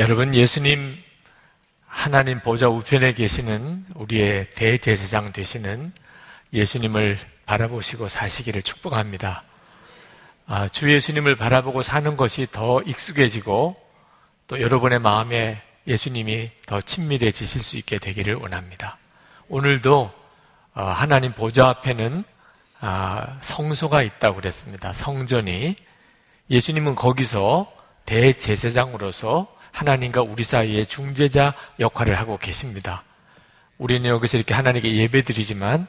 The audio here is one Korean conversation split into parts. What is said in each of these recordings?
여러분, 예수님 하나님 보좌 우편에 계시는 우리의 대제사장 되시는 예수님을 바라보시고 사시기를 축복합니다. 아, 주 예수님을 바라보고 사는 것이 더 익숙해지고 또 여러분의 마음에 예수님이 더 친밀해지실 수 있게 되기를 원합니다. 오늘도 어, 하나님 보좌 앞에는 아, 성소가 있다고 그랬습니다. 성전이 예수님은 거기서 대제사장으로서 하나님과 우리 사이에 중재자 역할을 하고 계십니다. 우리는 여기서 이렇게 하나님께 예배드리지만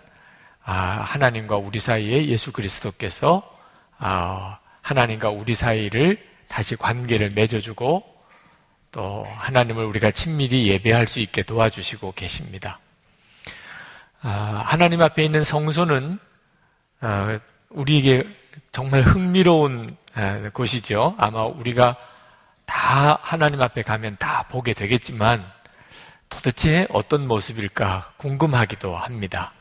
아, 하나님과 우리 사이에 예수 그리스도께서 아, 하나님과 우리 사이를 다시 관계를 맺어주고 또 하나님을 우리가 친밀히 예배할 수 있게 도와주시고 계십니다. 아, 하나님 앞에 있는 성소는 아, 우리에게 정말 흥미로운 아, 곳이죠. 아마 우리가 다 하나님 앞에 가면 다 보게 되겠지만 도대체 어떤 모습일까 궁금하기도 합니다.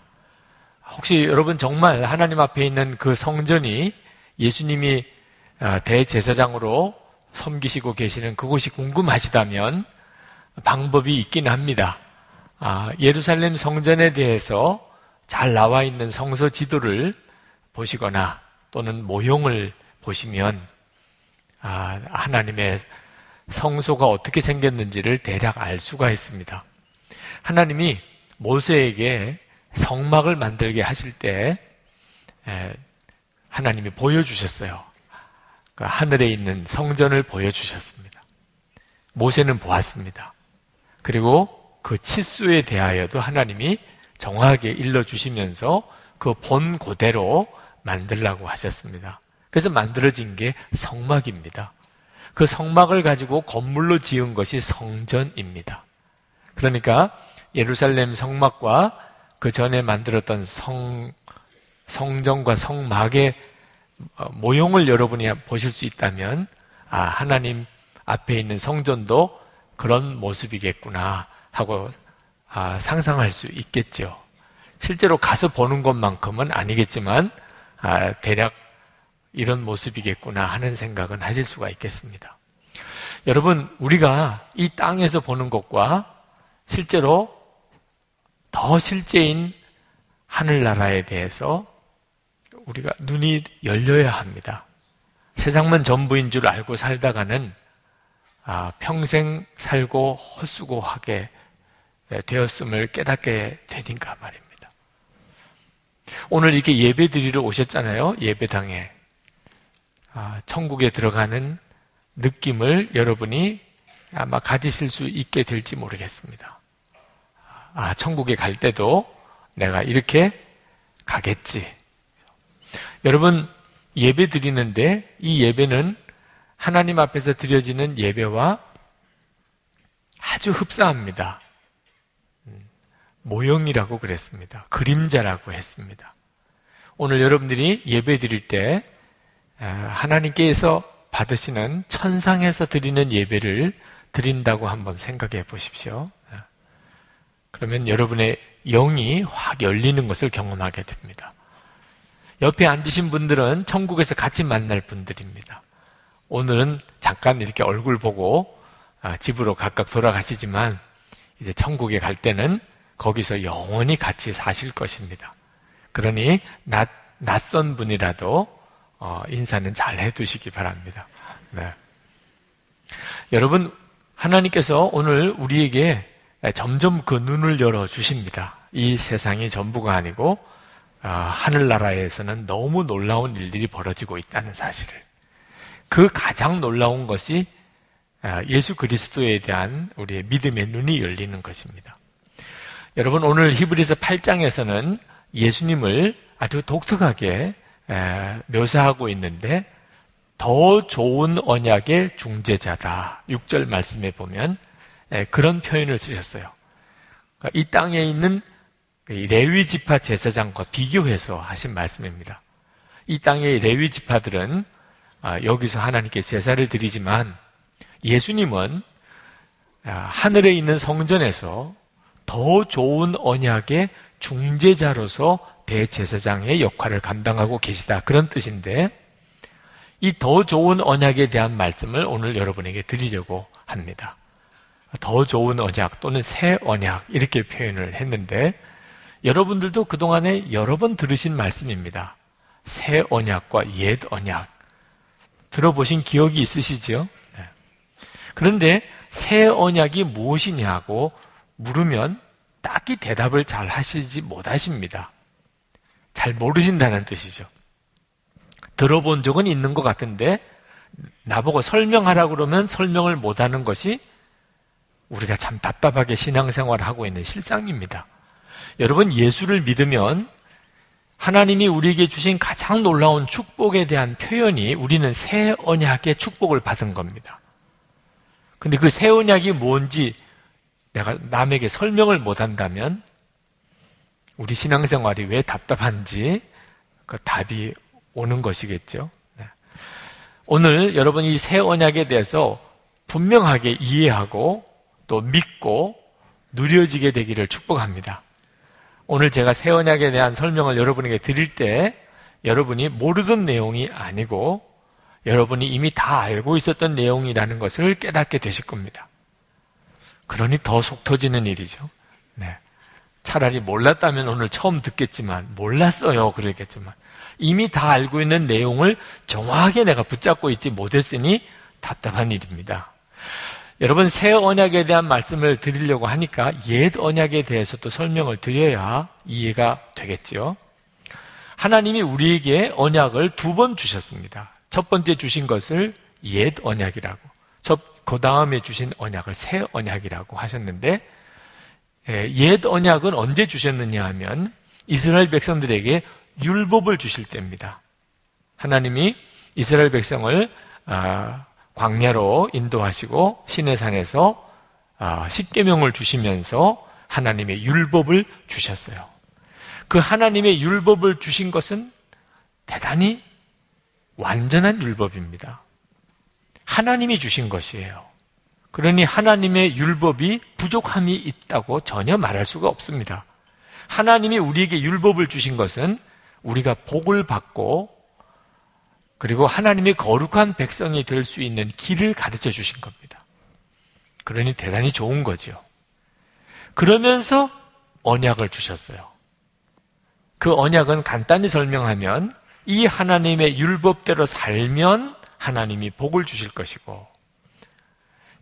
혹시 여러분 정말 하나님 앞에 있는 그 성전이 예수님이 아, 대제사장으로 섬기시고 계시는 그곳이 궁금하시다면 방법이 있긴 합니다. 아, 예루살렘 성전에 대해서 잘 나와 있는 성서 지도를 보시거나 또는 모형을 보시면 아, 하나님의 성소가 어떻게 생겼는지를 대략 알 수가 있습니다. 하나님이 모세에게 성막을 만들게 하실 때 하나님이 보여주셨어요. 그 하늘에 있는 성전을 보여주셨습니다. 모세는 보았습니다. 그리고 그 치수에 대하여도 하나님이 정확하게 일러주시면서 그 본 그대로 만들라고 하셨습니다. 그래서 만들어진 게 성막입니다. 그 성막을 가지고 건물로 지은 것이 성전입니다. 그러니까 예루살렘 성막과 그 전에 만들었던 성, 성전과 성막의 어, 모형을 여러분이 보실 수 있다면, 아, 하나님 앞에 있는 성전도 그런 모습이겠구나 하고 아, 상상할 수 있겠죠. 실제로 가서 보는 것만큼은 아니겠지만, 아, 대략 이런 모습이겠구나 하는 생각은 하실 수가 있겠습니다. 여러분, 우리가 이 땅에서 보는 것과 실제로 더 실제인 하늘나라에 대해서 우리가 눈이 열려야 합니다. 세상만 전부인 줄 알고 살다가는 아, 평생 살고 헛수고하게 되었음을 깨닫게 되니까 말입니다. 오늘 이렇게 예배 드리러 오셨잖아요. 예배당에. 아, 천국에 들어가는 느낌을 여러분이 아마 가지실 수 있게 될지 모르겠습니다. 아, 천국에 갈 때도 내가 이렇게 가겠지. 여러분, 예배 드리는데 이 예배는 하나님 앞에서 드려지는 예배와 아주 흡사합니다. 음, 모형이라고 그랬습니다. 그림자라고 했습니다. 오늘 여러분들이 예배 드릴 때 하나님께서 받으시는 천상에서 드리는 예배를 드린다고 한번 생각해 보십시오. 그러면 여러분의 영이 확 열리는 것을 경험하게 됩니다. 옆에 앉으신 분들은 천국에서 같이 만날 분들입니다. 오늘은 잠깐 이렇게 얼굴 보고 아, 집으로 각각 돌아가시지만 이제 천국에 갈 때는 거기서 영원히 같이 사실 것입니다. 그러니 낯, 낯선 분이라도 어, 인사는 잘 해두시기 바랍니다. 네. 여러분, 하나님께서 오늘 우리에게 점점 그 눈을 열어 주십니다. 이 세상이 전부가 아니고 어, 하늘나라에서는 너무 놀라운 일들이 벌어지고 있다는 사실을. 그 가장 놀라운 것이 어, 예수 그리스도에 대한 우리의 믿음의 눈이 열리는 것입니다. 여러분 오늘 히브리서 8장에서는 예수님을 아주 독특하게 묘사하고 있는데 더 좋은 언약의 중재자다. 6절 말씀에 보면 그런 표현을 쓰셨어요. 그러니까 이 땅에 있는 레위 지파 제사장과 비교해서 하신 말씀입니다. 이 땅의 레위 지파들은 아, 여기서 하나님께 제사를 드리지만 예수님은 아, 하늘에 있는 성전에서 더 좋은 언약의 중재자로서 대제사장의 역할을 감당하고 계시다. 그런 뜻인데 이 더 좋은 언약에 대한 말씀을 오늘 여러분에게 드리려고 합니다. 더 좋은 언약 또는 새 언약 이렇게 표현을 했는데 여러분들도 그동안에 여러 번 들으신 말씀입니다. 새 언약과 옛 언약. 들어보신 기억이 있으시죠? 네. 그런데 새 언약이 무엇이냐고 물으면 딱히 대답을 잘 하시지 못하십니다. 잘 모르신다는 뜻이죠. 들어본 적은 있는 것 같은데 나보고 설명하라 그러면 설명을 못하는 것이 우리가 참 답답하게 신앙생활을 하고 있는 실상입니다. 여러분 예수를 믿으면 하나님이 우리에게 주신 가장 놀라운 축복에 대한 표현이 우리는 새 언약의 축복을 받은 겁니다. 근데 그 새 언약이 뭔지 내가 남에게 설명을 못 한다면 우리 신앙생활이 왜 답답한지 그 답이 오는 것이겠죠. 네. 오늘 여러분 이 새 언약에 대해서 분명하게 이해하고 또 믿고 누려지게 되기를 축복합니다. 오늘 제가 새 언약에 대한 설명을 여러분에게 드릴 때 여러분이 모르던 내용이 아니고 여러분이 이미 다 알고 있었던 내용이라는 것을 깨닫게 되실 겁니다. 그러니 더 속 터지는 일이죠. 네. 차라리 몰랐다면 오늘 처음 듣겠지만, 몰랐어요. 그러겠지만, 이미 다 알고 있는 내용을 정확하게 내가 붙잡고 있지 못했으니 답답한 일입니다. 여러분, 새 언약에 대한 말씀을 드리려고 하니까 옛 언약에 대해서 또 설명을 드려야 이해가 되겠지요. 하나님이 우리에게 언약을 두 번 주셨습니다. 첫 번째 주신 것을 옛 언약이라고. 첫 그 다음에 주신 언약을 새 언약이라고 하셨는데 예, 옛 언약은 언제 주셨느냐 하면 이스라엘 백성들에게 율법을 주실 때입니다. 하나님이 이스라엘 백성을 아, 광야로 인도하시고 시내산에서 아, 십계명을 주시면서 하나님의 율법을 주셨어요. 그 하나님의 율법을 주신 것은 대단히 완전한 율법입니다. 하나님이 주신 것이에요. 그러니 하나님의 율법이 부족함이 있다고 전혀 말할 수가 없습니다. 하나님이 우리에게 율법을 주신 것은 우리가 복을 받고 그리고 하나님의 거룩한 백성이 될 수 있는 길을 가르쳐 주신 겁니다. 그러니 대단히 좋은 거죠. 그러면서 언약을 주셨어요. 그 언약은 간단히 설명하면 이 하나님의 율법대로 살면 하나님이 복을 주실 것이고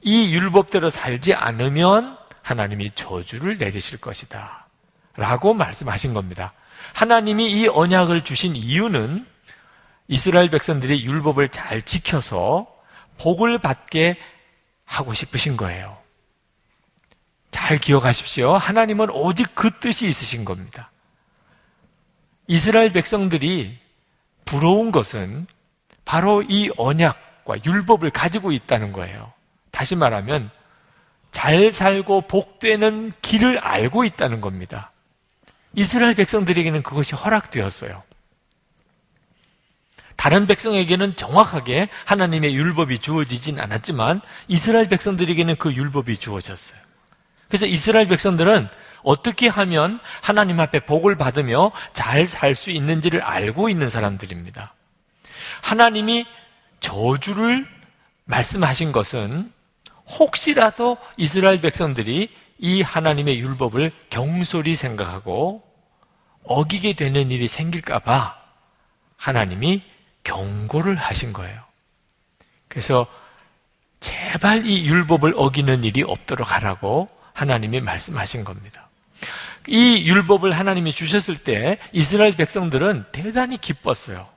이 율법대로 살지 않으면 하나님이 저주를 내리실 것이다. 라고 말씀하신 겁니다. 하나님이 이 언약을 주신 이유는 이스라엘 백성들이 율법을 잘 지켜서 복을 받게 하고 싶으신 거예요. 잘 기억하십시오. 하나님은 오직 그 뜻이 있으신 겁니다. 이스라엘 백성들이 부러운 것은 바로 이 언약과 율법을 가지고 있다는 거예요. 다시 말하면 잘 살고 복되는 길을 알고 있다는 겁니다. 이스라엘 백성들에게는 그것이 허락되었어요. 다른 백성에게는 정확하게 하나님의 율법이 주어지진 않았지만 이스라엘 백성들에게는 그 율법이 주어졌어요. 그래서 이스라엘 백성들은 어떻게 하면 하나님 앞에 복을 받으며 잘 살 수 있는지를 알고 있는 사람들입니다. 하나님이 저주를 말씀하신 것은 혹시라도 이스라엘 백성들이 이 하나님의 율법을 경솔히 생각하고 어기게 되는 일이 생길까봐 하나님이 경고를 하신 거예요. 그래서 제발 이 율법을 어기는 일이 없도록 하라고 하나님이 말씀하신 겁니다. 이 율법을 하나님이 주셨을 때 이스라엘 백성들은 대단히 기뻤어요.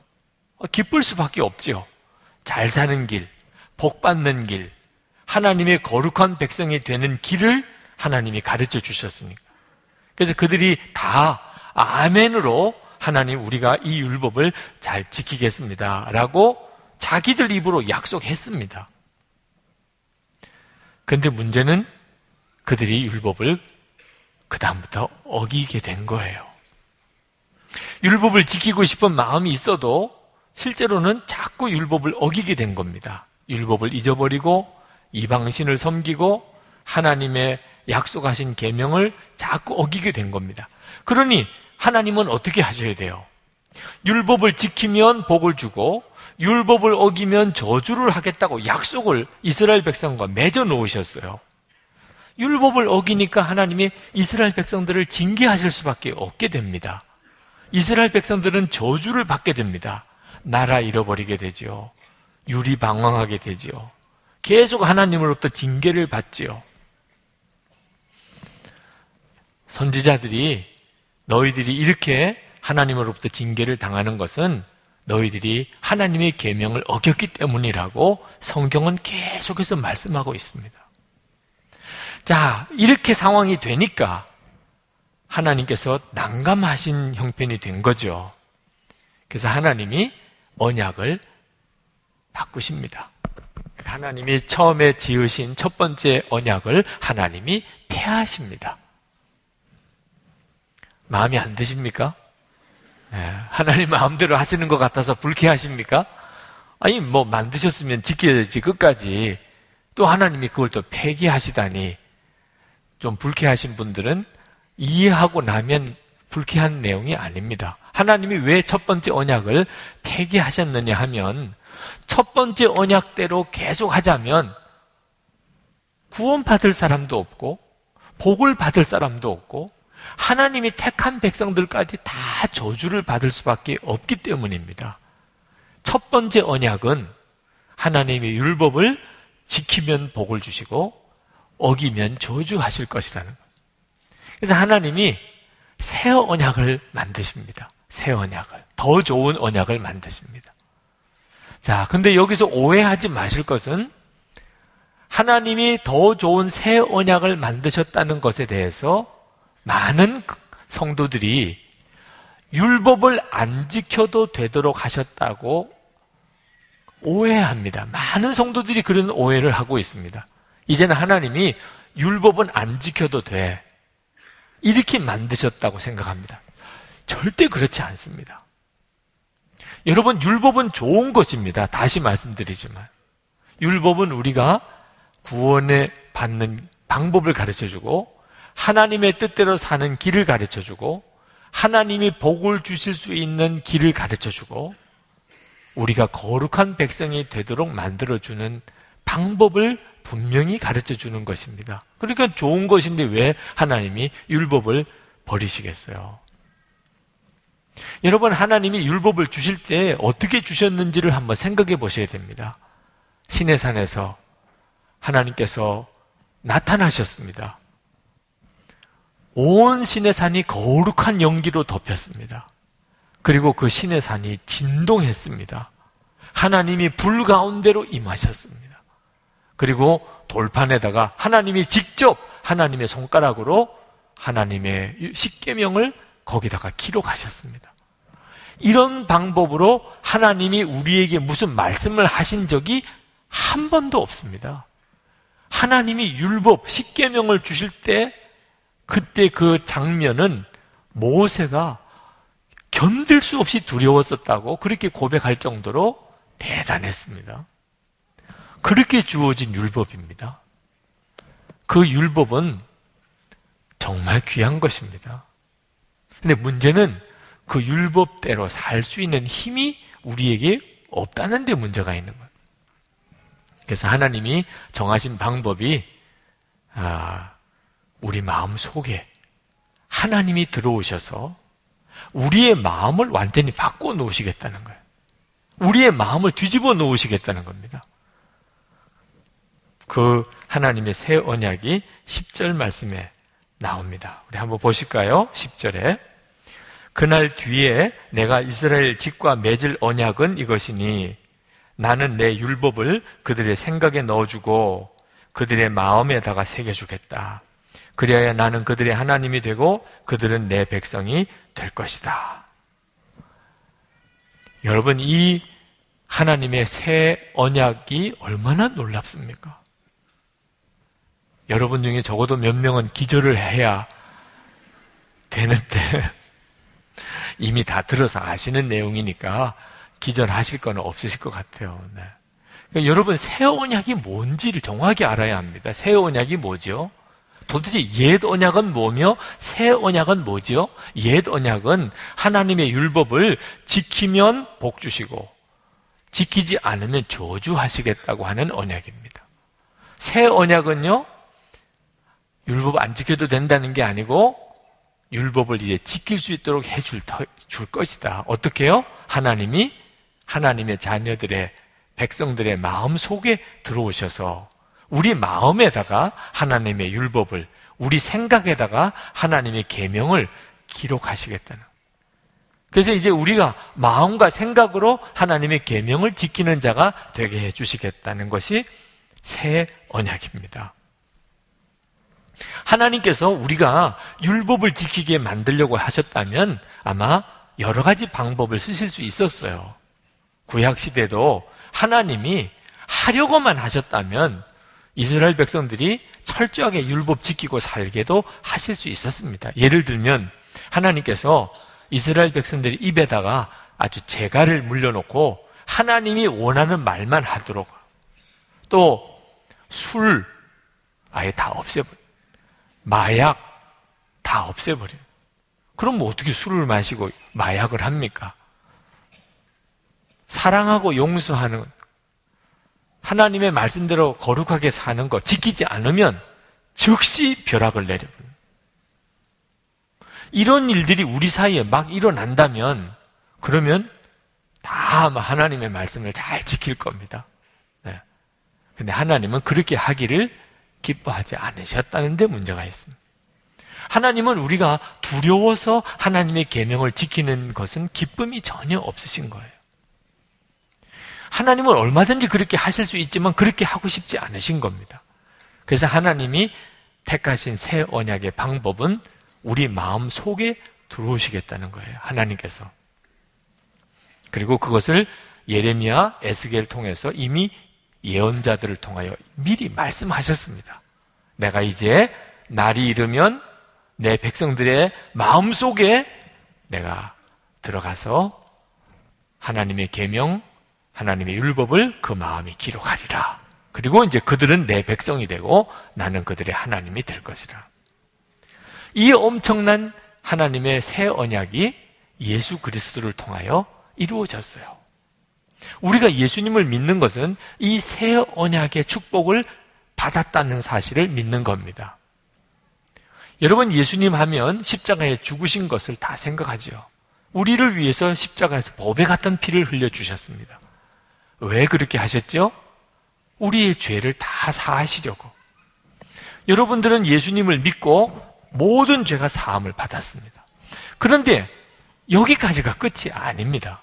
어, 기쁠 수밖에 없지요. 잘 사는 길, 복 받는 길, 하나님의 거룩한 백성이 되는 길을 하나님이 가르쳐 주셨으니까. 그래서 그들이 다 아멘으로 하나님 우리가 이 율법을 잘 지키겠습니다. 라고 자기들 입으로 약속했습니다. 그런데 문제는 그들이 율법을 그다음부터 어기게 된 거예요. 율법을 지키고 싶은 마음이 있어도 실제로는 자꾸 율법을 어기게 된 겁니다. 율법을 잊어버리고 이방신을 섬기고 하나님의 약속하신 계명을 자꾸 어기게 된 겁니다. 그러니 하나님은 어떻게 하셔야 돼요? 율법을 지키면 복을 주고 율법을 어기면 저주를 하겠다고 약속을 이스라엘 백성과 맺어 놓으셨어요. 율법을 어기니까 하나님이 이스라엘 백성들을 징계하실 수밖에 없게 됩니다. 이스라엘 백성들은 저주를 받게 됩니다. 나라 잃어버리게 되지요. 유리 방황하게 되지요. 계속 하나님으로부터 징계를 받지요. 선지자들이 너희들이 이렇게 하나님으로부터 징계를 당하는 것은 너희들이 하나님의 계명을 어겼기 때문이라고 성경은 계속해서 말씀하고 있습니다. 자, 이렇게 상황이 되니까 하나님께서 난감하신 형편이 된 거죠. 그래서 하나님이 언약을 바꾸십니다. 하나님이 처음에 지으신 첫 번째 언약을 하나님이 폐하십니다. 마음이 안 드십니까? 네, 하나님 마음대로 하시는 것 같아서 불쾌하십니까? 아니, 뭐 만드셨으면 지켜야지 끝까지. 또 하나님이 그걸 또 폐기하시다니 좀 불쾌하신 분들은 이해하고 나면 불쾌한 내용이 아닙니다. 하나님이 왜 첫 번째 언약을 폐기하셨느냐 하면 첫 번째 언약대로 계속 하자면 구원받을 사람도 없고 복을 받을 사람도 없고 하나님이 택한 백성들까지 다 저주를 받을 수밖에 없기 때문입니다. 첫 번째 언약은 하나님의 율법을 지키면 복을 주시고 어기면 저주하실 것이라는 것. 그래서 하나님이 새 언약을 만드십니다. 새 언약을. 더 좋은 언약을 만드십니다. 자, 근데 여기서 오해하지 마실 것은 하나님이 더 좋은 새 언약을 만드셨다는 것에 대해서 많은 성도들이 율법을 안 지켜도 되도록 하셨다고 오해합니다. 많은 성도들이 그런 오해를 하고 있습니다. 이제는 하나님이 율법은 안 지켜도 돼. 이렇게 만드셨다고 생각합니다. 절대 그렇지 않습니다. 여러분, 율법은 좋은 것입니다. 다시 말씀드리지만. 율법은 우리가 구원에 받는 방법을 가르쳐 주고, 하나님의 뜻대로 사는 길을 가르쳐 주고, 하나님이 복을 주실 수 있는 길을 가르쳐 주고, 우리가 거룩한 백성이 되도록 만들어 주는 방법을 분명히 가르쳐 주는 것입니다. 그러니까 좋은 것인데 왜 하나님이 율법을 버리시겠어요? 여러분, 하나님이 율법을 주실 때 어떻게 주셨는지를 한번 생각해 보셔야 됩니다. 신의 산에서 하나님께서 나타나셨습니다. 온 신의 산이 거룩한 연기로 덮였습니다. 그리고 그 신의 산이 진동했습니다. 하나님이 불 가운데로 임하셨습니다. 그리고 돌판에다가 하나님이 직접 하나님의 손가락으로 하나님의 십계명을 거기다가 기록하셨습니다. 이런 방법으로 하나님이 우리에게 무슨 말씀을 하신 적이 한 번도 없습니다. 하나님이 율법 십계명을 주실 때 그때 그 장면은 모세가 견딜 수 없이 두려웠었다고 그렇게 고백할 정도로 대단했습니다. 그렇게 주어진 율법입니다. 그 율법은 정말 귀한 것입니다. 근데 문제는 그 율법대로 살 수 있는 힘이 우리에게 없다는 데 문제가 있는 거예요. 그래서 하나님이 정하신 방법이 아, 우리 마음 속에 하나님이 들어오셔서 우리의 마음을 완전히 바꿔 놓으시겠다는 거예요. 우리의 마음을 뒤집어 놓으시겠다는 겁니다. 그 하나님의 새 언약이 10절 말씀에 나옵니다. 우리 한번 보실까요? 10절에. 그날 뒤에 내가 이스라엘 집과 맺을 언약은 이것이니 나는 내 율법을 그들의 생각에 넣어주고 그들의 마음에다가 새겨주겠다. 그리하여 나는 그들의 하나님이 되고 그들은 내 백성이 될 것이다. 여러분, 이 하나님의 새 언약이 얼마나 놀랍습니까? 여러분 중에 적어도 몇 명은 기절을 해야 되는데 이미 다 들어서 아시는 내용이니까 기절하실 건 없으실 것 같아요. 네. 그러니까 여러분 새 언약이 뭔지를 정확히 알아야 합니다. 새 언약이 뭐죠? 도대체 옛 언약은 뭐며 새 언약은 뭐죠? 옛 언약은 하나님의 율법을 지키면 복 주시고 지키지 않으면 저주하시겠다고 하는 언약입니다. 새 언약은요 율법 안 지켜도 된다는 게 아니고 율법을 이제 지킬 수 있도록 해줄 줄 것이다. 어떻게요? 하나님이 하나님의 자녀들의 백성들의 마음 속에 들어오셔서 우리 마음에다가 하나님의 율법을 우리 생각에다가 하나님의 계명을 기록하시겠다는. 그래서 이제 우리가 마음과 생각으로 하나님의 계명을 지키는 자가 되게 해 주시겠다는 것이 새 언약입니다. 하나님께서 우리가 율법을 지키게 만들려고 하셨다면 아마 여러 가지 방법을 쓰실 수 있었어요. 구약 시대도 하나님이 하려고만 하셨다면 이스라엘 백성들이 철저하게 율법 지키고 살게도 하실 수 있었습니다. 예를 들면 하나님께서 이스라엘 백성들이 입에다가 아주 재갈을 물려놓고 하나님이 원하는 말만 하도록 또 술 아예 다 없애버려 마약 다 없애버려요. 그럼 뭐 어떻게 술을 마시고 마약을 합니까? 사랑하고 용서하는 하나님의 말씀대로 거룩하게 사는 것 지키지 않으면 즉시 벼락을 내려버려요. 이런 일들이 우리 사이에 막 일어난다면 그러면 다 하나님의 말씀을 잘 지킬 겁니다. 네. 근데 하나님은 그렇게 하기를 기뻐하지 않으셨다는 데 문제가 있습니다. 하나님은 우리가 두려워서 하나님의 계명을 지키는 것은 기쁨이 전혀 없으신 거예요. 하나님은 얼마든지 그렇게 하실 수 있지만 그렇게 하고 싶지 않으신 겁니다. 그래서 하나님이 택하신 새 언약의 방법은 우리 마음 속에 들어오시겠다는 거예요. 하나님께서. 그리고 그것을 예레미야, 에스겔 통해서 이미 예언자들을 통하여 미리 말씀하셨습니다. 내가 이제 날이 이르면 내 백성들의 마음 속에 내가 들어가서 하나님의 계명, 하나님의 율법을 그 마음이 기록하리라. 그리고 이제 그들은 내 백성이 되고 나는 그들의 하나님이 될 것이라. 이 엄청난 하나님의 새 언약이 예수 그리스도를 통하여 이루어졌어요. 우리가 예수님을 믿는 것은 이 새 언약의 축복을 받았다는 사실을 믿는 겁니다. 여러분 예수님 하면 십자가에 죽으신 것을 다 생각하지요. 우리를 위해서 십자가에서 법에 같은 피를 흘려 주셨습니다. 왜 그렇게 하셨죠? 우리의 죄를 다 사하시려고. 여러분들은 예수님을 믿고 모든 죄가 사함을 받았습니다. 그런데 여기까지가 끝이 아닙니다.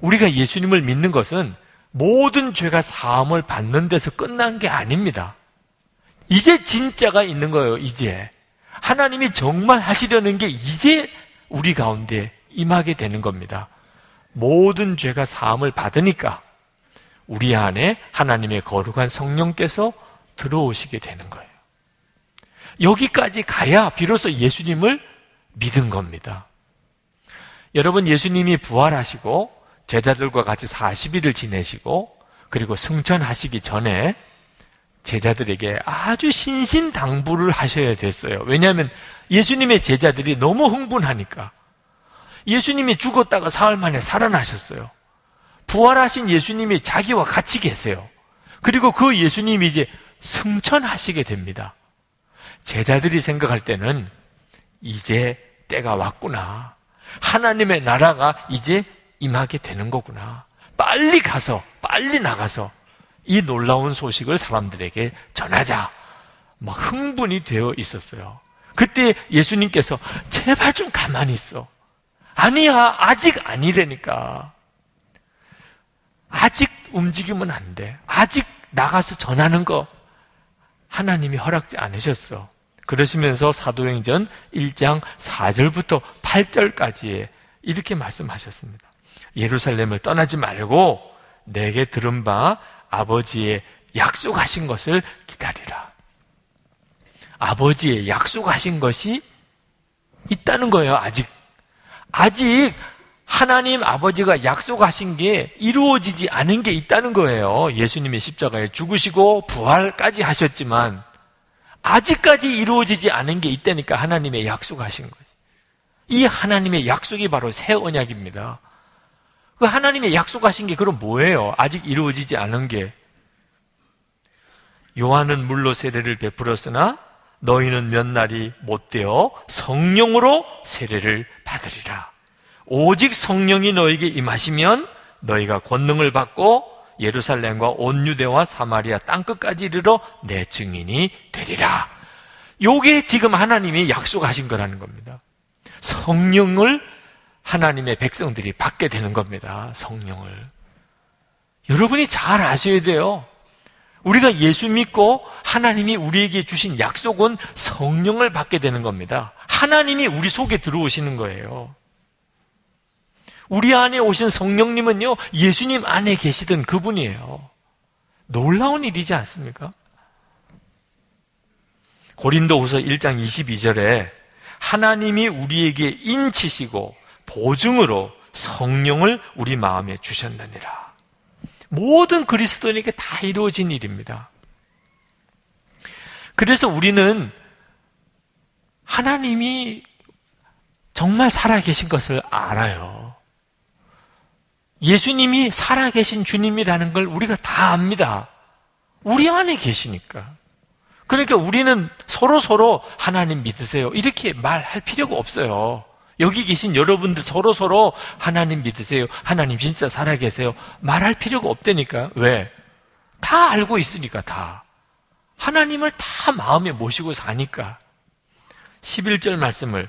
우리가 예수님을 믿는 것은 모든 죄가 사함을 받는 데서 끝난 게 아닙니다. 이제 진짜가 있는 거예요, 이제. 하나님이 정말 하시려는 게 이제 우리 가운데 임하게 되는 겁니다. 모든 죄가 사함을 받으니까 우리 안에 하나님의 거룩한 성령께서 들어오시게 되는 거예요. 여기까지 가야 비로소 예수님을 믿은 겁니다. 여러분, 예수님이 부활하시고 제자들과 같이 40일을 지내시고 그리고 승천하시기 전에 제자들에게 아주 신신당부를 하셔야 됐어요. 왜냐하면 예수님의 제자들이 너무 흥분하니까 예수님이 죽었다가 사흘 만에 살아나셨어요. 부활하신 예수님이 자기와 같이 계세요. 그리고 그 예수님이 이제 승천하시게 됩니다. 제자들이 생각할 때는 이제 때가 왔구나. 하나님의 나라가 이제 임하게 되는 거구나. 빨리 가서, 빨리 나가서 이 놀라운 소식을 사람들에게 전하자. 막 흥분이 되어 있었어요. 그때 예수님께서 제발 좀 가만히 있어. 아니야, 아직 아니라니까. 아직 움직이면 안 돼. 아직 나가서 전하는 거 하나님이 허락지 않으셨어. 그러시면서 사도행전 1장 4절부터 8절까지에 이렇게 말씀하셨습니다. 예루살렘을 떠나지 말고 내게 들은 바 아버지의 약속하신 것을 기다리라. 아버지의 약속하신 것이 있다는 거예요, 아직. 아직 하나님 아버지가 약속하신 게 이루어지지 않은 게 있다는 거예요. 예수님의 십자가에 죽으시고 부활까지 하셨지만 아직까지 이루어지지 않은 게 있다니까 하나님의 약속하신 거예요. 이 하나님의 약속이 바로 새 언약입니다. 그 하나님의 약속하신 게 그럼 뭐예요? 아직 이루어지지 않은 게. 요한은 물로 세례를 베풀었으나 너희는 몇 날이 못 되어 성령으로 세례를 받으리라. 오직 성령이 너에게 임하시면 너희가 권능을 받고 예루살렘과 온 유대와 사마리아 땅끝까지 이르러 내 증인이 되리라. 요게 지금 하나님이 약속하신 거라는 겁니다. 성령을 하나님의 백성들이 받게 되는 겁니다. 성령을. 여러분이 잘 아셔야 돼요. 우리가 예수 믿고 하나님이 우리에게 주신 약속은 성령을 받게 되는 겁니다. 하나님이 우리 속에 들어오시는 거예요. 우리 안에 오신 성령님은요, 예수님 안에 계시던 그분이에요. 놀라운 일이지 않습니까? 고린도 후서 1장 22절에 하나님이 우리에게 인치시고 보증으로 성령을 우리 마음에 주셨느니라. 모든 그리스도인에게 다 이루어진 일입니다. 그래서 우리는 하나님이 정말 살아계신 것을 알아요. 예수님이 살아계신 주님이라는 걸 우리가 다 압니다. 우리 안에 계시니까. 그러니까 우리는 서로 서로 하나님 믿으세요. 이렇게 말할 필요가 없어요. 여기 계신 여러분들 서로 서로 하나님 믿으세요. 하나님 진짜 살아계세요. 말할 필요가 없다니까. 왜? 다 알고 있으니까 다. 하나님을 다 마음에 모시고 사니까. 11절 말씀을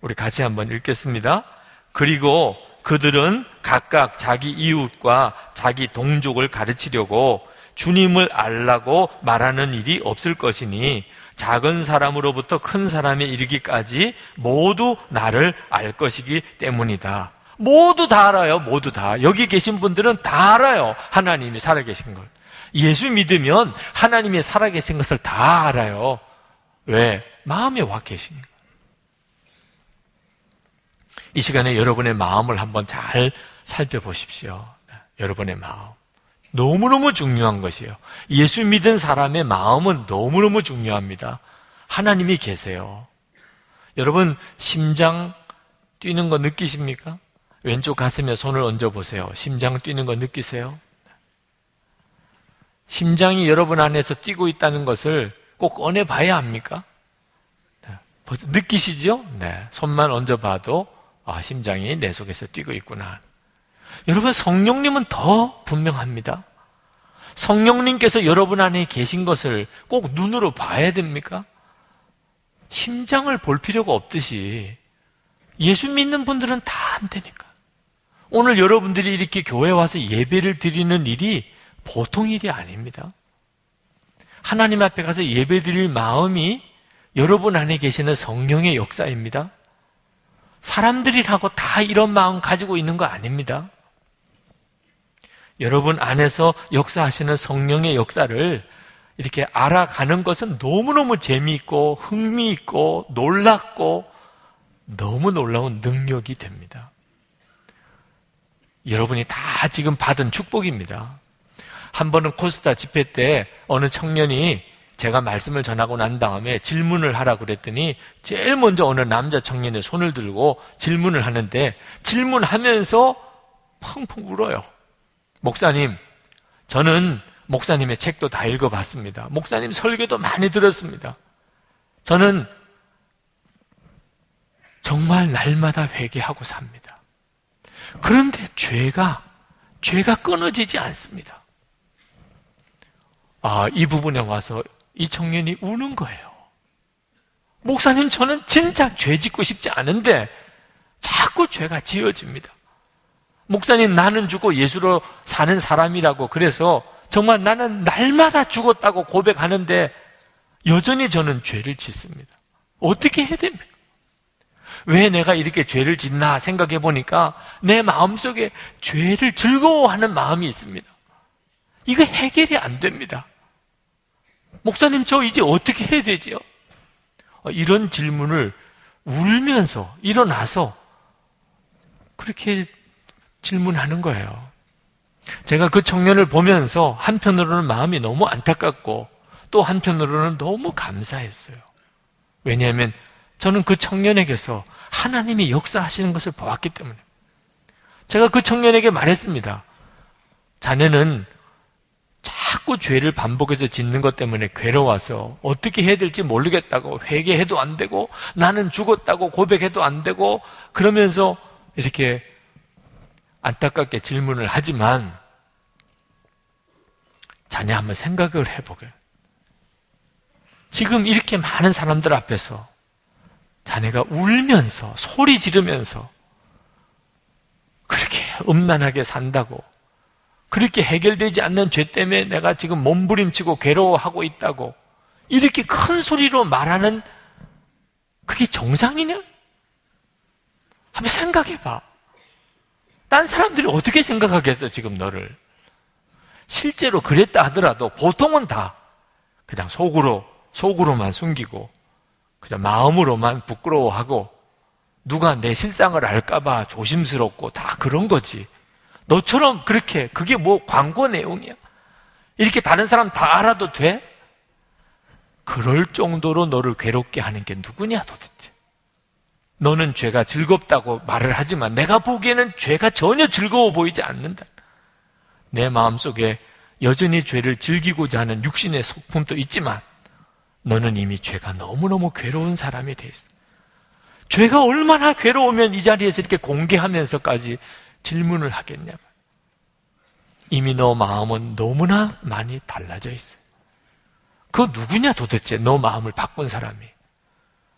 우리 같이 한번 읽겠습니다. 그리고 그들은 각각 자기 이웃과 자기 동족을 가르치려고 주님을 알라고 말하는 일이 없을 것이니 작은 사람으로부터 큰 사람에 이르기까지 모두 나를 알 것이기 때문이다. 모두 다 알아요. 모두 다. 여기 계신 분들은 다 알아요. 하나님이 살아계신 걸. 예수 믿으면 하나님이 살아계신 것을 다 알아요. 왜? 마음에 와 계시니까. 이 시간에 여러분의 마음을 한번 잘 살펴보십시오. 여러분의 마음. 너무너무 중요한 것이에요. 예수 믿은 사람의 마음은 너무너무 중요합니다. 하나님이 계세요. 여러분, 심장 뛰는 거 느끼십니까? 왼쪽 가슴에 손을 얹어 보세요. 심장 뛰는 거 느끼세요? 심장이 여러분 안에서 뛰고 있다는 것을 꼭 꺼내 봐야 합니까? 네. 느끼시죠? 네. 손만 얹어 봐도, 아, 심장이 내 속에서 뛰고 있구나. 여러분 성령님은 더 분명합니다. 성령님께서 여러분 안에 계신 것을 꼭 눈으로 봐야 됩니까? 심장을 볼 필요가 없듯이 예수 믿는 분들은 다 안 되니까. 오늘 여러분들이 이렇게 교회 와서 예배를 드리는 일이 보통 일이 아닙니다. 하나님 앞에 가서 예배 드릴 마음이 여러분 안에 계시는 성령의 역사입니다. 사람들이라고 다 이런 마음 가지고 있는 거 아닙니다. 여러분 안에서 역사하시는 성령의 역사를 이렇게 알아가는 것은 너무너무 재미있고 흥미있고 놀랍고 너무 놀라운 능력이 됩니다. 여러분이 다 지금 받은 축복입니다. 한 번은 코스타 집회 때 어느 청년이 제가 말씀을 전하고 난 다음에 질문을 하라 그랬더니 제일 먼저 어느 남자 청년의 손을 들고 질문을 하는데 질문하면서 펑펑 울어요. 목사님, 저는 목사님의 책도 다 읽어봤습니다. 목사님 설교도 많이 들었습니다. 저는 정말 날마다 회개하고 삽니다. 그런데 죄가, 죄가 끊어지지 않습니다. 아, 이 부분에 와서 이 청년이 우는 거예요. 목사님, 저는 진짜 죄 짓고 싶지 않은데 자꾸 죄가 지어집니다. 목사님 나는 죽고 예수로 사는 사람이라고 그래서 정말 나는 날마다 죽었다고 고백하는데 여전히 저는 죄를 짓습니다. 어떻게 해야 됩니까? 왜 내가 이렇게 죄를 짓나 생각해 보니까 내 마음속에 죄를 즐거워하는 마음이 있습니다. 이거 해결이 안 됩니다. 목사님, 저 이제 어떻게 해야 되지요? 어, 이런 질문을 울면서 일어나서 그렇게 질문하는 거예요. 제가 그 청년을 보면서 한편으로는 마음이 너무 안타깝고 또 한편으로는 너무 감사했어요. 왜냐하면 저는 그 청년에게서 하나님이 역사하시는 것을 보았기 때문에. 제가 그 청년에게 말했습니다. 자네는 자꾸 죄를 반복해서 짓는 것 때문에 괴로워서 어떻게 해야 될지 모르겠다고 회개해도 안 되고 나는 죽었다고 고백해도 안 되고 그러면서 이렇게 안타깝게 질문을 하지만 자네 한번 생각을 해보게. 지금 이렇게 많은 사람들 앞에서 자네가 울면서 소리 지르면서 그렇게 음란하게 산다고 그렇게 해결되지 않는 죄 때문에 내가 지금 몸부림치고 괴로워하고 있다고 이렇게 큰 소리로 말하는 그게 정상이냐? 한번 생각해 봐. 딴 사람들이 어떻게 생각하겠어, 지금 너를. 실제로 그랬다 하더라도 보통은 다 그냥 속으로, 속으로만 숨기고, 그냥 마음으로만 부끄러워하고, 누가 내 실상을 알까봐 조심스럽고 다 그런 거지. 너처럼 그렇게, 그게 뭐 광고 내용이야. 이렇게 다른 사람 다 알아도 돼? 그럴 정도로 너를 괴롭게 하는 게 누구냐 도대체. 너는 죄가 즐겁다고 말을 하지만 내가 보기에는 죄가 전혀 즐거워 보이지 않는다. 내 마음속에 여전히 죄를 즐기고자 하는 육신의 소품도 있지만 너는 이미 죄가 너무너무 괴로운 사람이 돼 있어. 죄가 얼마나 괴로우면 이 자리에서 이렇게 공개하면서까지 질문을 하겠냐. 이미 너 마음은 너무나 많이 달라져 있어. 그 누구냐 도대체 너 마음을 바꾼 사람이.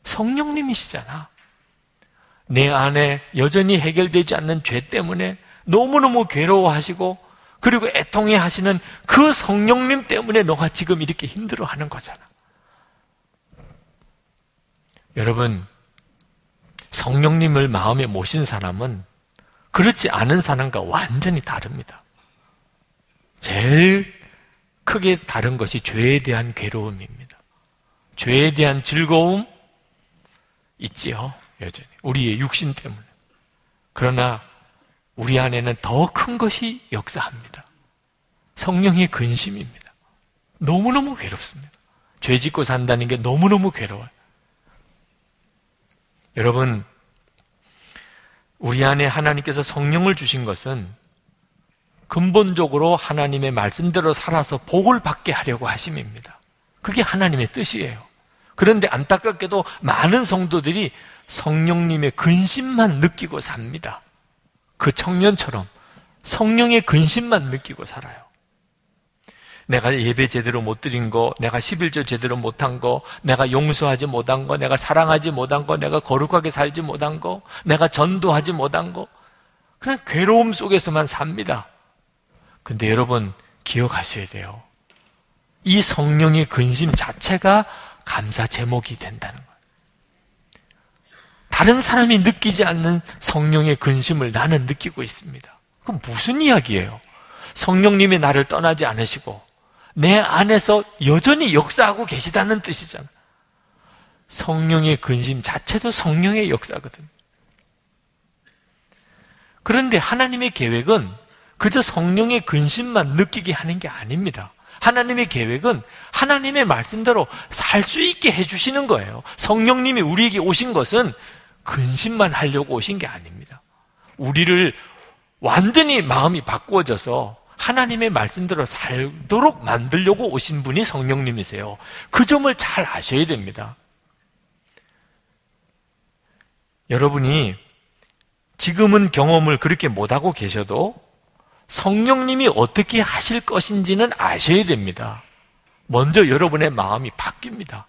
성령님이시잖아. 내 안에 여전히 해결되지 않는 죄 때문에 너무너무 괴로워하시고 그리고 애통해 하시는 그 성령님 때문에 너가 지금 이렇게 힘들어 하는 거잖아. 여러분, 성령님을 마음에 모신 사람은 그렇지 않은 사람과 완전히 다릅니다. 제일 크게 다른 것이 죄에 대한 괴로움입니다. 죄에 대한 즐거움 있지요, 여전히. 우리의 육신 때문에. 그러나 우리 안에는 더 큰 것이 역사합니다. 성령의 근심입니다. 너무너무 괴롭습니다. 죄 짓고 산다는 게 너무너무 괴로워요. 여러분, 우리 안에 하나님께서 성령을 주신 것은 근본적으로 하나님의 말씀대로 살아서 복을 받게 하려고 하심입니다. 그게 하나님의 뜻이에요. 그런데 안타깝게도 많은 성도들이 성령님의 근심만 느끼고 삽니다. 그 청년처럼 성령의 근심만 느끼고 살아요. 내가 예배 제대로 못 드린 거, 내가 11절 제대로 못한 거, 내가 용서하지 못한 거, 내가 사랑하지 못한 거, 내가 거룩하게 살지 못한 거, 내가 전도하지 못한 거, 그냥 괴로움 속에서만 삽니다. 근데 여러분 기억하셔야 돼요. 이 성령의 근심 자체가 감사 제목이 된다는 거예요. 다른 사람이 느끼지 않는 성령의 근심을 나는 느끼고 있습니다. 그럼 무슨 이야기예요? 성령님이 나를 떠나지 않으시고 내 안에서 여전히 역사하고 계시다는 뜻이잖아. 성령의 근심 자체도 성령의 역사거든. 그런데 하나님의 계획은 그저 성령의 근심만 느끼게 하는 게 아닙니다. 하나님의 계획은 하나님의 말씀대로 살 수 있게 해주시는 거예요. 성령님이 우리에게 오신 것은 근심만 하려고 오신 게 아닙니다. 우리를 완전히 마음이 바꾸어져서 하나님의 말씀대로 살도록 만들려고 오신 분이 성령님이세요. 그 점을 잘 아셔야 됩니다. 여러분이 지금은 경험을 그렇게 못하고 계셔도 성령님이 어떻게 하실 것인지는 아셔야 됩니다. 먼저 여러분의 마음이 바뀝니다.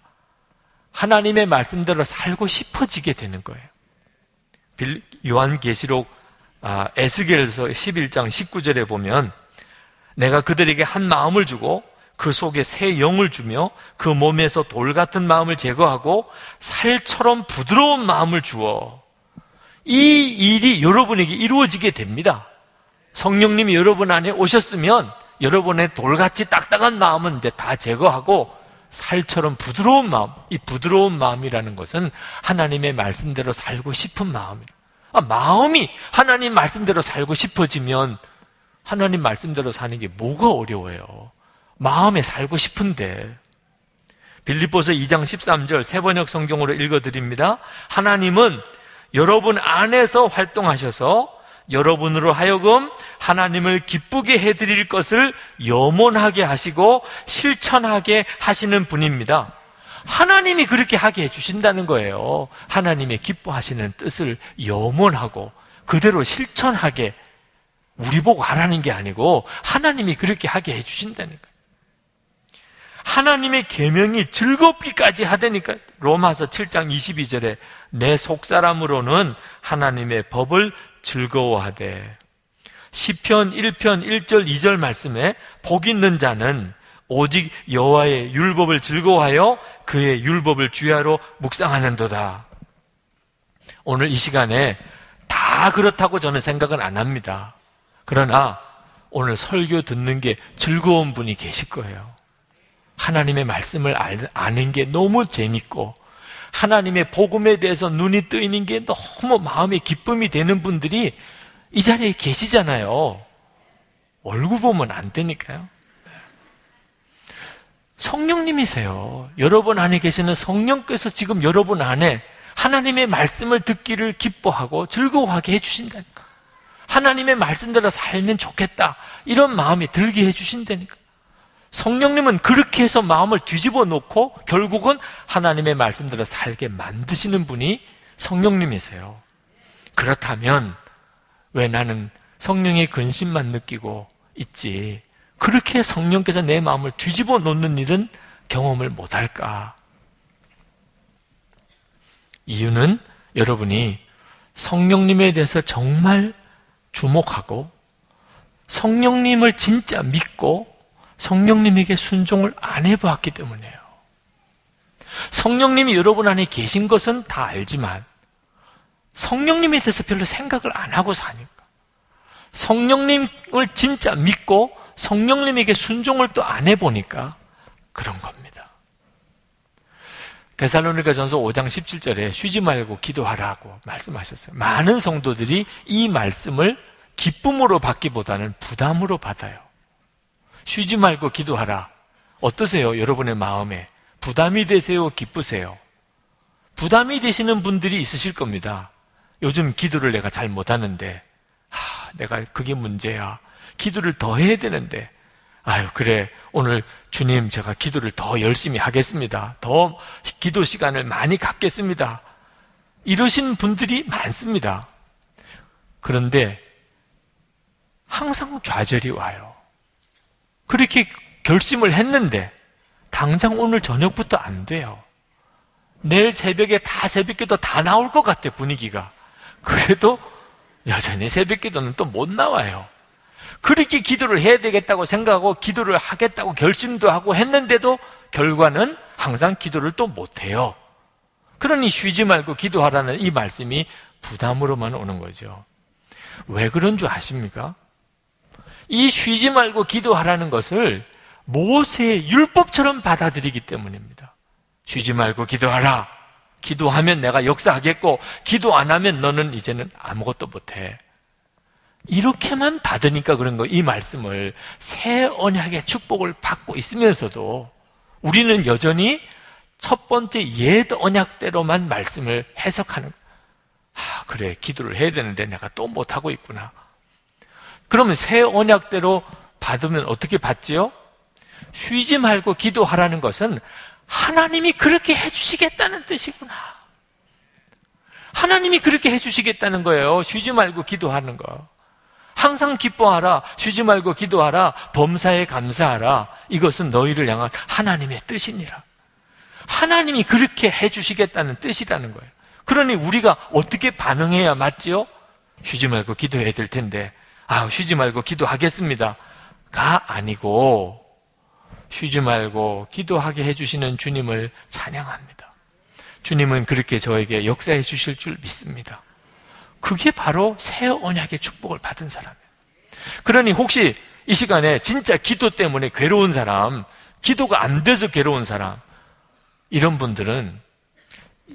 하나님의 말씀대로 살고 싶어지게 되는 거예요. 요한계시록 아, 에스겔서 11장 19절에 보면 내가 그들에게 한 마음을 주고 그 속에 새 영을 주며 그 몸에서 돌 같은 마음을 제거하고 살처럼 부드러운 마음을 주어 이 일이 여러분에게 이루어지게 됩니다. 성령님이 여러분 안에 오셨으면 여러분의 돌같이 딱딱한 마음은 이제 다 제거하고 살처럼 부드러운 마음, 이 부드러운 마음이라는 것은 하나님의 말씀대로 살고 싶은 마음이에요. 아, 마음이 하나님 말씀대로 살고 싶어지면 하나님 말씀대로 사는 게 뭐가 어려워요? 마음에 살고 싶은데. 빌립보서 2장 13절 세 번역 성경으로 읽어 드립니다. 하나님은 여러분 안에서 활동하셔서 여러분으로 하여금 하나님을 기쁘게 해드릴 것을 염원하게 하시고 실천하게 하시는 분입니다. 하나님이 그렇게 하게 해주신다는 거예요. 하나님의 기뻐하시는 뜻을 염원하고 그대로 실천하게 우리 보고 하라는 게 아니고 하나님이 그렇게 하게 해주신다는 거예요. 하나님의 계명이 즐겁기까지 하다니까 로마서 7장 22절에 내 속사람으로는 하나님의 법을 즐거워하되 시편 1편 1절 2절 말씀에 복 있는 자는 오직 여호와의 율법을 즐거워하여 그의 율법을 주야로 묵상하는도다. 오늘 이 시간에 다 그렇다고 저는 생각은 안 합니다. 그러나 오늘 설교 듣는 게 즐거운 분이 계실 거예요. 하나님의 말씀을 아는 게 너무 재밌고 하나님의 복음에 대해서 눈이 뜨이는 게 너무 마음에 기쁨이 되는 분들이 이 자리에 계시잖아요. 얼굴 보면 안 되니까요. 성령님이세요. 여러분 안에 계시는 성령께서 지금 여러분 안에 하나님의 말씀을 듣기를 기뻐하고 즐거워하게 해주신다니까. 하나님의 말씀대로 살면 좋겠다. 이런 마음이 들게 해주신다니까. 성령님은 그렇게 해서 마음을 뒤집어 놓고 결국은 하나님의 말씀대로 살게 만드시는 분이 성령님이세요. 그렇다면 왜 나는 성령의 근심만 느끼고 있지? 그렇게 성령께서 내 마음을 뒤집어 놓는 일은 경험을 못할까? 이유는 여러분이 성령님에 대해서 정말 주목하고 성령님을 진짜 믿고 성령님에게 순종을 안 해보았기 때문이에요. 성령님이 여러분 안에 계신 것은 다 알지만 성령님에 대해서 별로 생각을 안 하고 사니까 성령님을 진짜 믿고 성령님에게 순종을 또 안 해보니까 그런 겁니다. 데살로니가 전서 5장 17절에 쉬지 말고 기도하라고 말씀하셨어요. 많은 성도들이 이 말씀을 기쁨으로 받기보다는 부담으로 받아요. 쉬지 말고 기도하라. 어떠세요? 여러분의 마음에. 부담이 되세요? 기쁘세요? 부담이 되시는 분들이 있으실 겁니다. 요즘 기도를 내가 잘 못하는데, 하, 내가 그게 문제야. 기도를 더 해야 되는데, 아유, 그래. 오늘 주님, 제가 기도를 더 열심히 하겠습니다. 더 기도 시간을 많이 갖겠습니다. 이러신 분들이 많습니다. 그런데 항상 좌절이 와요. 그렇게 결심을 했는데 당장 오늘 저녁부터 안 돼요. 내일 새벽에 다 새벽기도 다 나올 것 같아 분위기가. 그래도 여전히 새벽기도는 또 못 나와요. 그렇게 기도를 해야 되겠다고 생각하고 기도를 하겠다고 결심도 하고 했는데도 결과는 항상 기도를 또 못해요. 그러니 쉬지 말고 기도하라는 이 말씀이 부담으로만 오는 거죠. 왜 그런 줄 아십니까? 이 쉬지 말고 기도하라는 것을 모세의 율법처럼 받아들이기 때문입니다. 쉬지 말고 기도하라. 기도하면 내가 역사하겠고, 기도 안 하면 너는 이제는 아무것도 못해. 이렇게만 받으니까 그런 거, 이 말씀을 새 언약의 축복을 받고 있으면서도 우리는 여전히 첫 번째 옛 언약대로만 말씀을 해석하는, 아, 그래, 기도를 해야 되는데 내가 또 못하고 있구나. 그러면 새 언약대로 받으면 어떻게 받지요? 쉬지 말고 기도하라는 것은 하나님이 그렇게 해주시겠다는 뜻이구나. 하나님이 그렇게 해주시겠다는 거예요. 쉬지 말고 기도하는 거. 항상 기뻐하라. 쉬지 말고 기도하라. 범사에 감사하라. 이것은 너희를 향한 하나님의 뜻이니라. 하나님이 그렇게 해주시겠다는 뜻이라는 거예요. 그러니 우리가 어떻게 반응해야 맞지요? 쉬지 말고 기도해야 될 텐데 아, 쉬지 말고 기도하겠습니다. 가 아니고, 쉬지 말고 기도하게 해주시는 주님을 찬양합니다. 주님은 그렇게 저에게 역사해 주실 줄 믿습니다. 그게 바로 새 언약의 축복을 받은 사람이에요. 그러니 혹시 이 시간에 진짜 기도 때문에 괴로운 사람, 기도가 안 돼서 괴로운 사람, 이런 분들은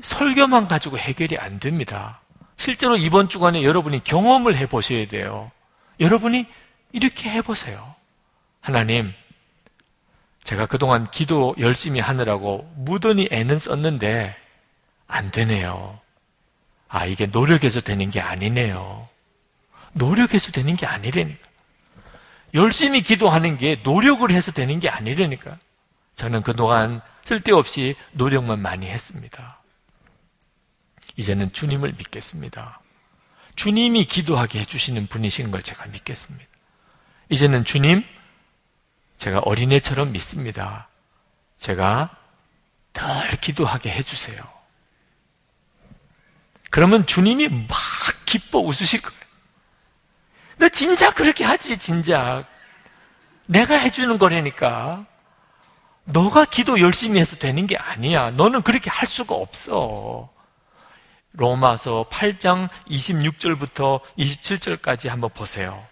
설교만 가지고 해결이 안 됩니다. 실제로 이번 주간에 여러분이 경험을 해 보셔야 돼요. 여러분이 이렇게 해보세요. 하나님, 제가 그동안 기도 열심히 하느라고 무던히 애는 썼는데 안 되네요. 아, 이게 노력해서 되는 게 아니네요. 노력해서 되는 게 아니라니까. 열심히 기도하는 게 노력을 해서 되는 게 아니라니까. 저는 그동안 쓸데없이 노력만 많이 했습니다. 이제는 주님을 믿겠습니다. 주님이 기도하게 해주시는 분이신 걸 제가 믿겠습니다. 이제는 주님, 제가 어린애처럼 믿습니다. 제가 덜 기도하게 해주세요. 그러면 주님이 막 기뻐 웃으실 거예요. 너 진짜 그렇게 하지, 진짜. 내가 해주는 거라니까. 너가 기도 열심히 해서 되는 게 아니야. 너는 그렇게 할 수가 없어. 로마서 8장 26절부터 27절까지 한번 보세요.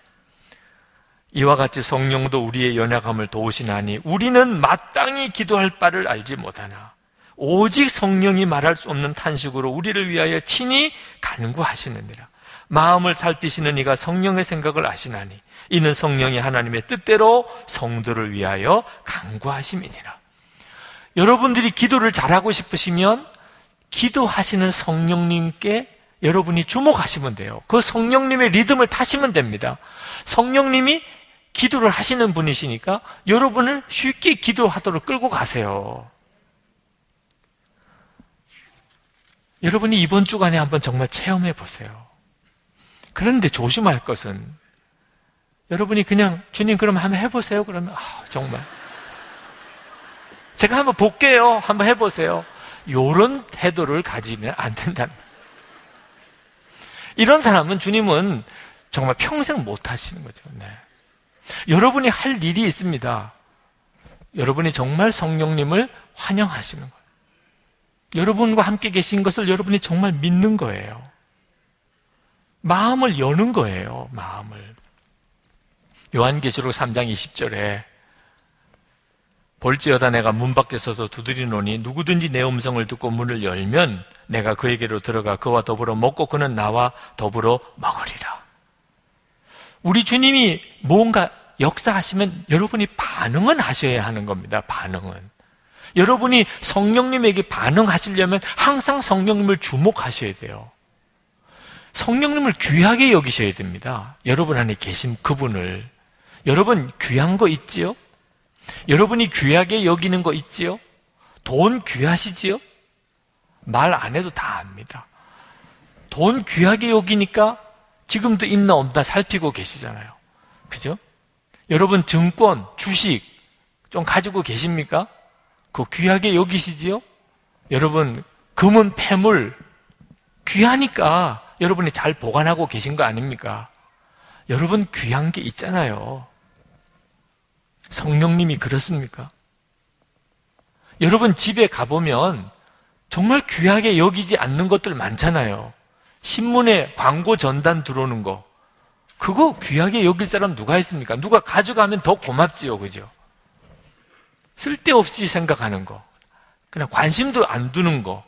이와 같이 성령도 우리의 연약함을 도우시나니 우리는 마땅히 기도할 바를 알지 못하나 오직 성령이 말할 수 없는 탄식으로 우리를 위하여 친히 간구하시느니라. 마음을 살피시는 이가 성령의 생각을 아시나니 이는 성령이 하나님의 뜻대로 성도를 위하여 간구하심이니라. 여러분들이 기도를 잘하고 싶으시면 기도하시는 성령님께 여러분이 주목하시면 돼요. 그 성령님의 리듬을 타시면 됩니다. 성령님이 기도를 하시는 분이시니까 여러분을 쉽게 기도하도록 끌고 가세요. 여러분이 이번 주간에 한번 정말 체험해 보세요. 그런데 조심할 것은 여러분이 그냥 주님 그럼 한번 해보세요. 그러면 아, 정말 제가 한번 볼게요. 한번 해보세요. 이런 태도를 가지면 안 된다는 이런 사람은 주님은 정말 평생 못 하시는 거죠. 네. 여러분이 할 일이 있습니다. 여러분이 정말 성령님을 환영하시는 거예요. 여러분과 함께 계신 것을 여러분이 정말 믿는 거예요. 마음을 여는 거예요, 마음을. 요한계시록 3장 20절에 볼지어다 내가 문 밖에 서서 두드리노니 누구든지 내 음성을 듣고 문을 열면 내가 그에게로 들어가 그와 더불어 먹고 그는 나와 더불어 먹으리라. 우리 주님이 뭔가 역사하시면 여러분이 반응은 하셔야 하는 겁니다. 반응은. 여러분이 성령님에게 반응하시려면 항상 성령님을 주목하셔야 돼요. 성령님을 귀하게 여기셔야 됩니다. 여러분 안에 계신 그분을. 여러분 귀한 거 있지요? 여러분이 귀하게 여기는 거 있지요? 돈 귀하시지요? 말 안 해도 다 압니다. 돈 귀하게 여기니까 지금도 있나 없나 살피고 계시잖아요. 그죠? 여러분 증권, 주식 좀 가지고 계십니까? 그 귀하게 여기시지요? 여러분 금은 폐물 귀하니까 여러분이 잘 보관하고 계신 거 아닙니까? 여러분 귀한 게 있잖아요. 성령님이 그렇습니까? 여러분 집에 가보면 정말 귀하게 여기지 않는 것들 많잖아요. 신문에 광고 전단 들어오는 거. 그거 귀하게 여길 사람 누가 있습니까? 누가 가져가면 더 고맙지요, 그죠? 쓸데없이 생각하는 거. 그냥 관심도 안 두는 거.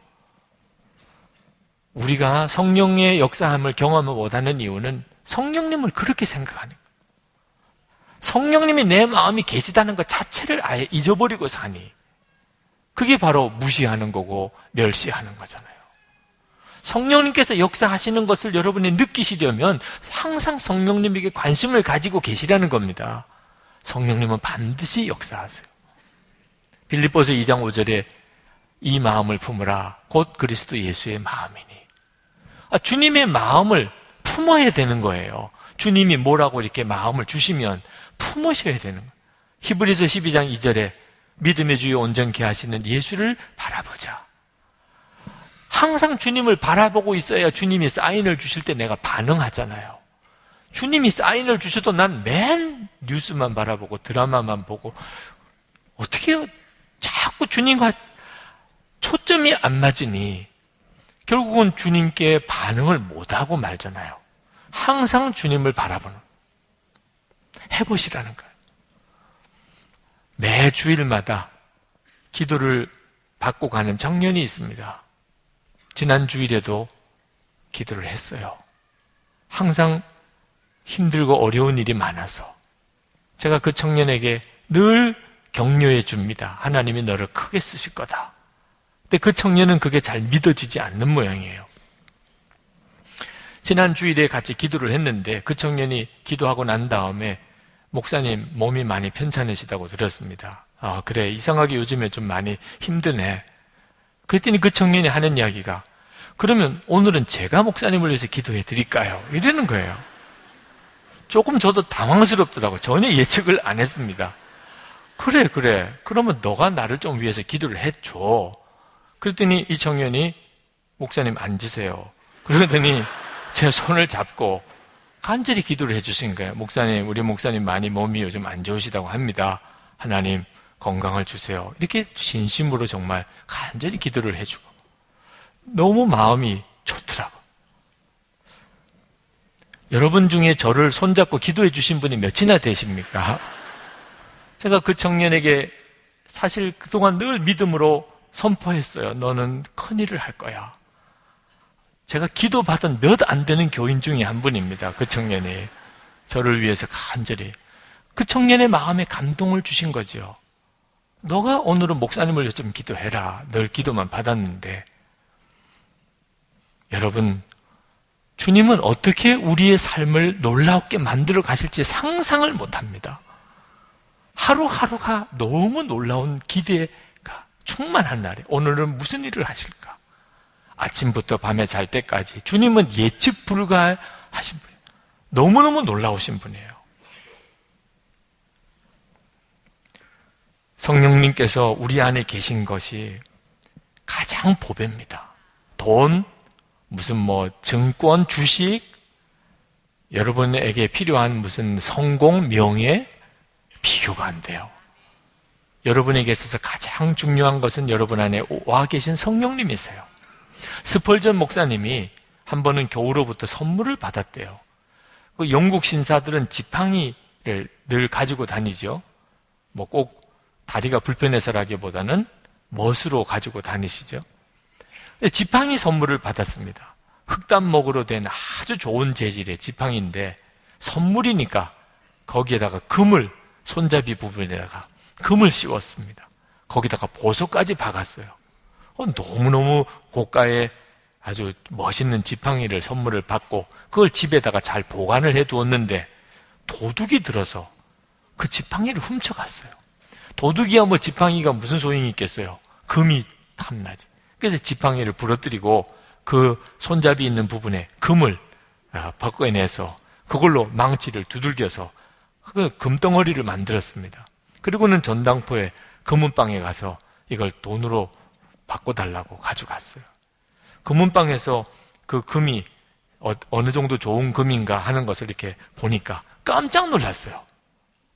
우리가 성령의 역사함을 경험을 못하는 이유는 성령님을 그렇게 생각하는 거예요. 성령님이 내 마음이 계시다는 것 자체를 아예 잊어버리고 사니. 그게 바로 무시하는 거고 멸시하는 거잖아요. 성령님께서 역사하시는 것을 여러분이 느끼시려면 항상 성령님에게 관심을 가지고 계시라는 겁니다. 성령님은 반드시 역사하세요. 빌립보서 2장 5절에 이 마음을 품으라 곧 그리스도 예수의 마음이니. 아, 주님의 마음을 품어야 되는 거예요. 주님이 뭐라고 이렇게 마음을 주시면 품으셔야 되는 거예요. 히브리서 12장 2절에 믿음의 주요 온전케 하시는 예수를 바라보자. 항상 주님을 바라보고 있어야 주님이 사인을 주실 때 내가 반응하잖아요. 주님이 사인을 주셔도 난 맨 뉴스만 바라보고 드라마만 보고 어떻게 요 자꾸 주님과 초점이 안 맞으니 결국은 주님께 반응을 못하고 말잖아요. 항상 주님을 바라보는 해보시라는 거예요. 매 주일마다 기도를 받고 가는 청년이 있습니다. 지난 주일에도 기도를 했어요. 항상 힘들고 어려운 일이 많아서 제가 그 청년에게 늘 격려해 줍니다. 하나님이 너를 크게 쓰실 거다. 근데 그 청년은 그게 잘 믿어지지 않는 모양이에요. 지난 주일에 같이 기도를 했는데 그 청년이 기도하고 난 다음에 목사님 몸이 많이 편찮으시다고 들었습니다. 아, 그래. 이상하게 요즘에 좀 많이 힘드네. 그랬더니 그 청년이 하는 이야기가 그러면 오늘은 제가 목사님을 위해서 기도해 드릴까요? 이러는 거예요. 조금 저도 당황스럽더라고요. 전혀 예측을 안 했습니다. 그래, 그래. 그러면 너가 나를 좀 위해서 기도를 해줘. 그랬더니 이 청년이 목사님 앉으세요. 그러더니 제 손을 잡고 간절히 기도를 해주신 거예요. 목사님, 우리 목사님 많이 몸이 요즘 안 좋으시다고 합니다. 하나님, 건강을 주세요. 이렇게 진심으로 정말 간절히 기도를 해주고. 너무 마음이 좋더라고. 여러분 중에 저를 손잡고 기도해 주신 분이 몇이나 되십니까? 제가 그 청년에게 사실 그동안 늘 믿음으로 선포했어요. 너는 큰 일을 할 거야. 제가 기도받은 몇 안 되는 교인 중에 한 분입니다. 그 청년이. 저를 위해서 간절히. 그 청년의 마음에 감동을 주신 거죠. 너가 오늘은 목사님을 좀 기도해라. 늘 기도만 받았는데. 여러분, 주님은 어떻게 우리의 삶을 놀랍게 만들어 가실지 상상을 못 합니다. 하루하루가 너무 놀라운 기대가 충만한 날에 오늘은 무슨 일을 하실까? 아침부터 밤에 잘 때까지 주님은 예측 불가하신 분이에요. 너무너무 놀라우신 분이에요. 성령님께서 우리 안에 계신 것이 가장 보배입니다. 돈, 무슨 뭐 증권, 주식, 여러분에게 필요한 무슨 성공, 명예, 비교가 안 돼요. 여러분에게 있어서 가장 중요한 것은 여러분 안에 와 계신 성령님이세요. 스펄전 목사님이 한 번은 교우로부터 선물을 받았대요. 그 영국 신사들은 지팡이를 늘 가지고 다니죠. 뭐 꼭 다리가 불편해서라기보다는 멋으로 가지고 다니시죠. 지팡이 선물을 받았습니다. 흑단목으로 된 아주 좋은 재질의 지팡이인데 선물이니까 거기에다가 금을 손잡이 부분에다가 금을 씌웠습니다. 거기다가 보석까지 박았어요. 어, 너무너무 고가의 아주 멋있는 지팡이를 선물을 받고 그걸 집에다가 잘 보관을 해 두었는데 도둑이 들어서 그 지팡이를 훔쳐갔어요. 도둑이야 뭐 지팡이가 무슨 소용이 있겠어요. 금이 탐나지. 그래서 지팡이를 부러뜨리고 그 손잡이 있는 부분에 금을 아, 벗겨내서 그걸로 망치를 두들겨서 그 금덩어리를 만들었습니다. 그리고는 전당포에 금은방에 가서 이걸 돈으로 바꿔달라고 가져갔어요. 금은방에서 그 금이 어, 어느 정도 좋은 금인가 하는 것을 이렇게 보니까 깜짝 놀랐어요.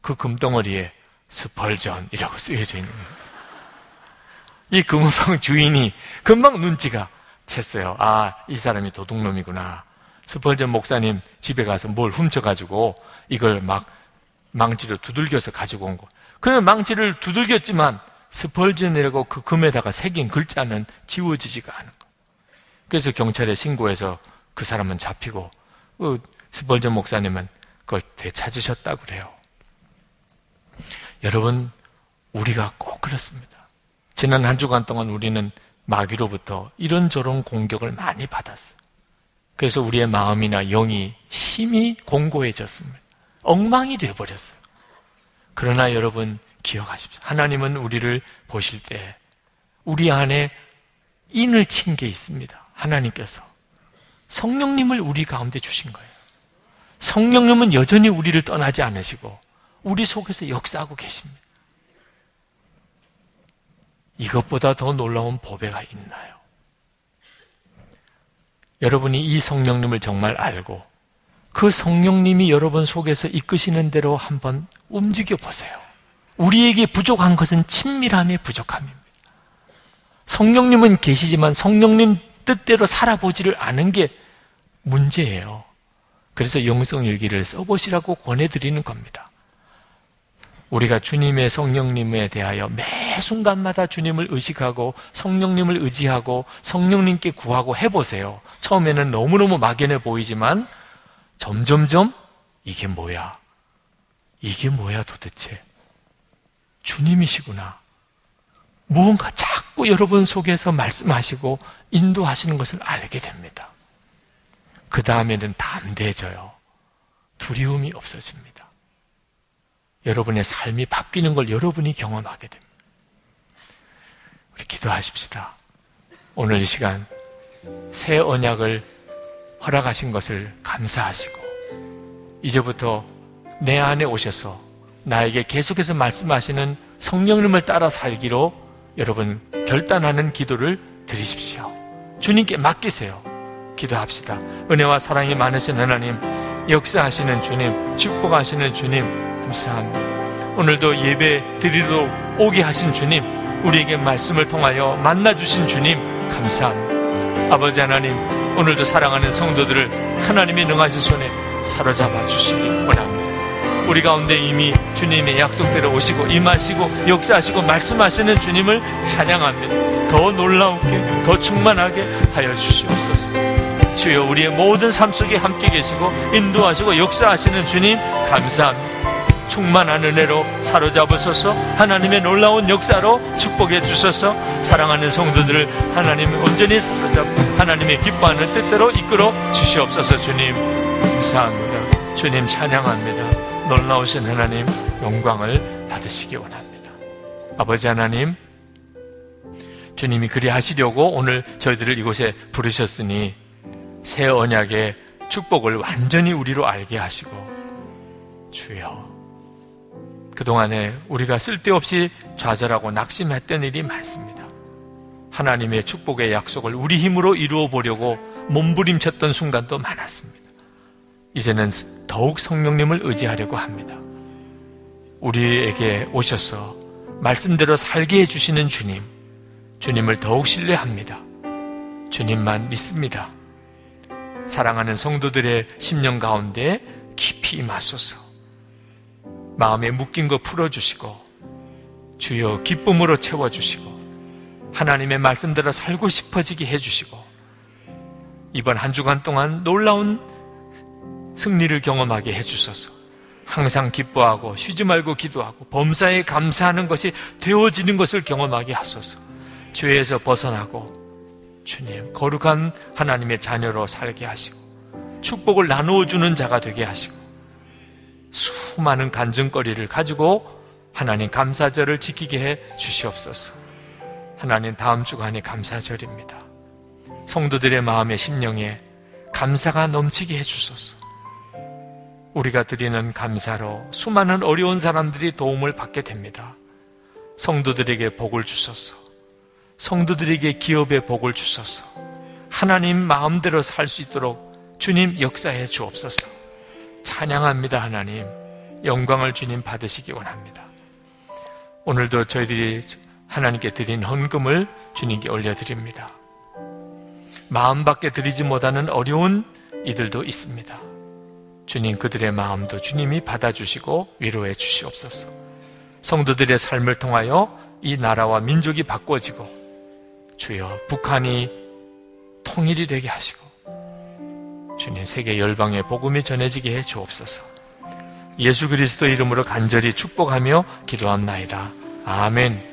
그 금덩어리에 스펄전이라고 쓰여져 있는 거예요. 이 금은방 주인이 금방 눈치가 챘어요. 아, 이 사람이 도둑놈이구나. 스펄전 목사님 집에 가서 뭘 훔쳐가지고 이걸 막 망치로 두들겨서 가지고 온 거. 그는 망치를 두들겼지만 스펄전이라고 그 금에다가 새긴 글자는 지워지지가 않은 거. 그래서 경찰에 신고해서 그 사람은 잡히고 그 스펄전 목사님은 그걸 되찾으셨다 그래요. 여러분, 우리가 꼭 그렇습니다. 지난 한 주간 동안 우리는 마귀로부터 이런저런 공격을 많이 받았어요. 그래서 우리의 마음이나 영이 힘이 공고해졌습니다. 엉망이 되어버렸어요. 그러나 여러분 기억하십시오. 하나님은 우리를 보실 때 우리 안에 인을 친 게 있습니다. 하나님께서 성령님을 우리 가운데 주신 거예요. 성령님은 여전히 우리를 떠나지 않으시고 우리 속에서 역사하고 계십니다. 이것보다 더 놀라운 보배가 있나요? 여러분이 이 성령님을 정말 알고 그 성령님이 여러분 속에서 이끄시는 대로 한번 움직여 보세요. 우리에게 부족한 것은 친밀함의 부족함입니다. 성령님은 계시지만 성령님 뜻대로 살아보지를 않은 게 문제예요. 그래서 영성일기를 써보시라고 권해드리는 겁니다. 우리가 주님의 성령님에 대하여 매 순간마다 주님을 의식하고 성령님을 의지하고 성령님께 구하고 해보세요. 처음에는 너무너무 막연해 보이지만 점점점 이게 뭐야? 이게 뭐야 도대체? 주님이시구나. 무언가 자꾸 여러분 속에서 말씀하시고 인도하시는 것을 알게 됩니다. 그 다음에는 담대해져요. 두려움이 없어집니다. 여러분의 삶이 바뀌는 걸 여러분이 경험하게 됩니다. 우리 기도하십시다. 오늘 이 시간 새 언약을 허락하신 것을 감사하시고 이제부터 내 안에 오셔서 나에게 계속해서 말씀하시는 성령님을 따라 살기로 여러분 결단하는 기도를 드리십시오. 주님께 맡기세요. 기도합시다. 은혜와 사랑이 많으신 하나님, 역사하시는 주님, 축복하시는 주님, 감사합니다. 오늘도 예배 드리러 오게 하신 주님, 우리에게 말씀을 통하여 만나주신 주님, 감사합니다. 아버지 하나님, 오늘도 사랑하는 성도들을 하나님의 능하신 손에 사로잡아 주시기 원합니다. 우리 가운데 이미 주님의 약속대로 오시고 임하시고 역사하시고 말씀하시는 주님을 찬양합니다. 더 놀라우게 더 충만하게 하여 주시옵소서. 주여 우리의 모든 삶 속에 함께 계시고 인도하시고 역사하시는 주님 감사합니다. 충만한 은혜로 사로잡으소서 하나님의 놀라운 역사로 축복해 주셔서 사랑하는 성도들을 하나님 온전히 사로잡고 하나님의 기뻐하는 뜻대로 이끌어 주시옵소서 주님 감사합니다. 주님 찬양합니다. 놀라우신 하나님 영광을 받으시기 원합니다. 아버지 하나님, 주님이 그리 하시려고 오늘 저희들을 이곳에 부르셨으니 새 언약의 축복을 완전히 우리로 알게 하시고 주여 그동안에 우리가 쓸데없이 좌절하고 낙심했던 일이 많습니다. 하나님의 축복의 약속을 우리 힘으로 이루어 보려고 몸부림쳤던 순간도 많았습니다. 이제는 더욱 성령님을 의지하려고 합니다. 우리에게 오셔서 말씀대로 살게 해주시는 주님, 주님을 더욱 신뢰합니다. 주님만 믿습니다. 사랑하는 성도들의 심령 가운데 깊이 임하소서. 마음에 묶인 거 풀어주시고, 주여 기쁨으로 채워주시고, 하나님의 말씀대로 살고 싶어지게 해주시고, 이번 한 주간 동안 놀라운 승리를 경험하게 해주소서. 항상 기뻐하고 쉬지 말고 기도하고 범사에 감사하는 것이 되어지는 것을 경험하게 하소서. 죄에서 벗어나고 주님 거룩한 하나님의 자녀로 살게 하시고 축복을 나누어 주는 자가 되게 하시고 수많은 간증거리를 가지고 하나님 감사절을 지키게 해 주시옵소서. 하나님 다음 주간이 감사절입니다. 성도들의 마음의 심령에 감사가 넘치게 해 주소서. 우리가 드리는 감사로 수많은 어려운 사람들이 도움을 받게 됩니다. 성도들에게 복을 주소서. 성도들에게 기업의 복을 주소서. 하나님 마음대로 살 수 있도록 주님 역사해 주옵소서. 찬양합니다, 하나님. 영광을 주님 받으시기 원합니다. 오늘도 저희들이 하나님께 드린 헌금을 주님께 올려드립니다. 마음 밖에 드리지 못하는 어려운 이들도 있습니다. 주님 그들의 마음도 주님이 받아주시고 위로해 주시옵소서. 성도들의 삶을 통하여 이 나라와 민족이 바꿔지고 주여 북한이 통일이 되게 하시고 주님 세계 열방의 복음이 전해지게 해 주옵소서. 예수 그리스도 이름으로 간절히 축복하며 기도합나이다. 아멘.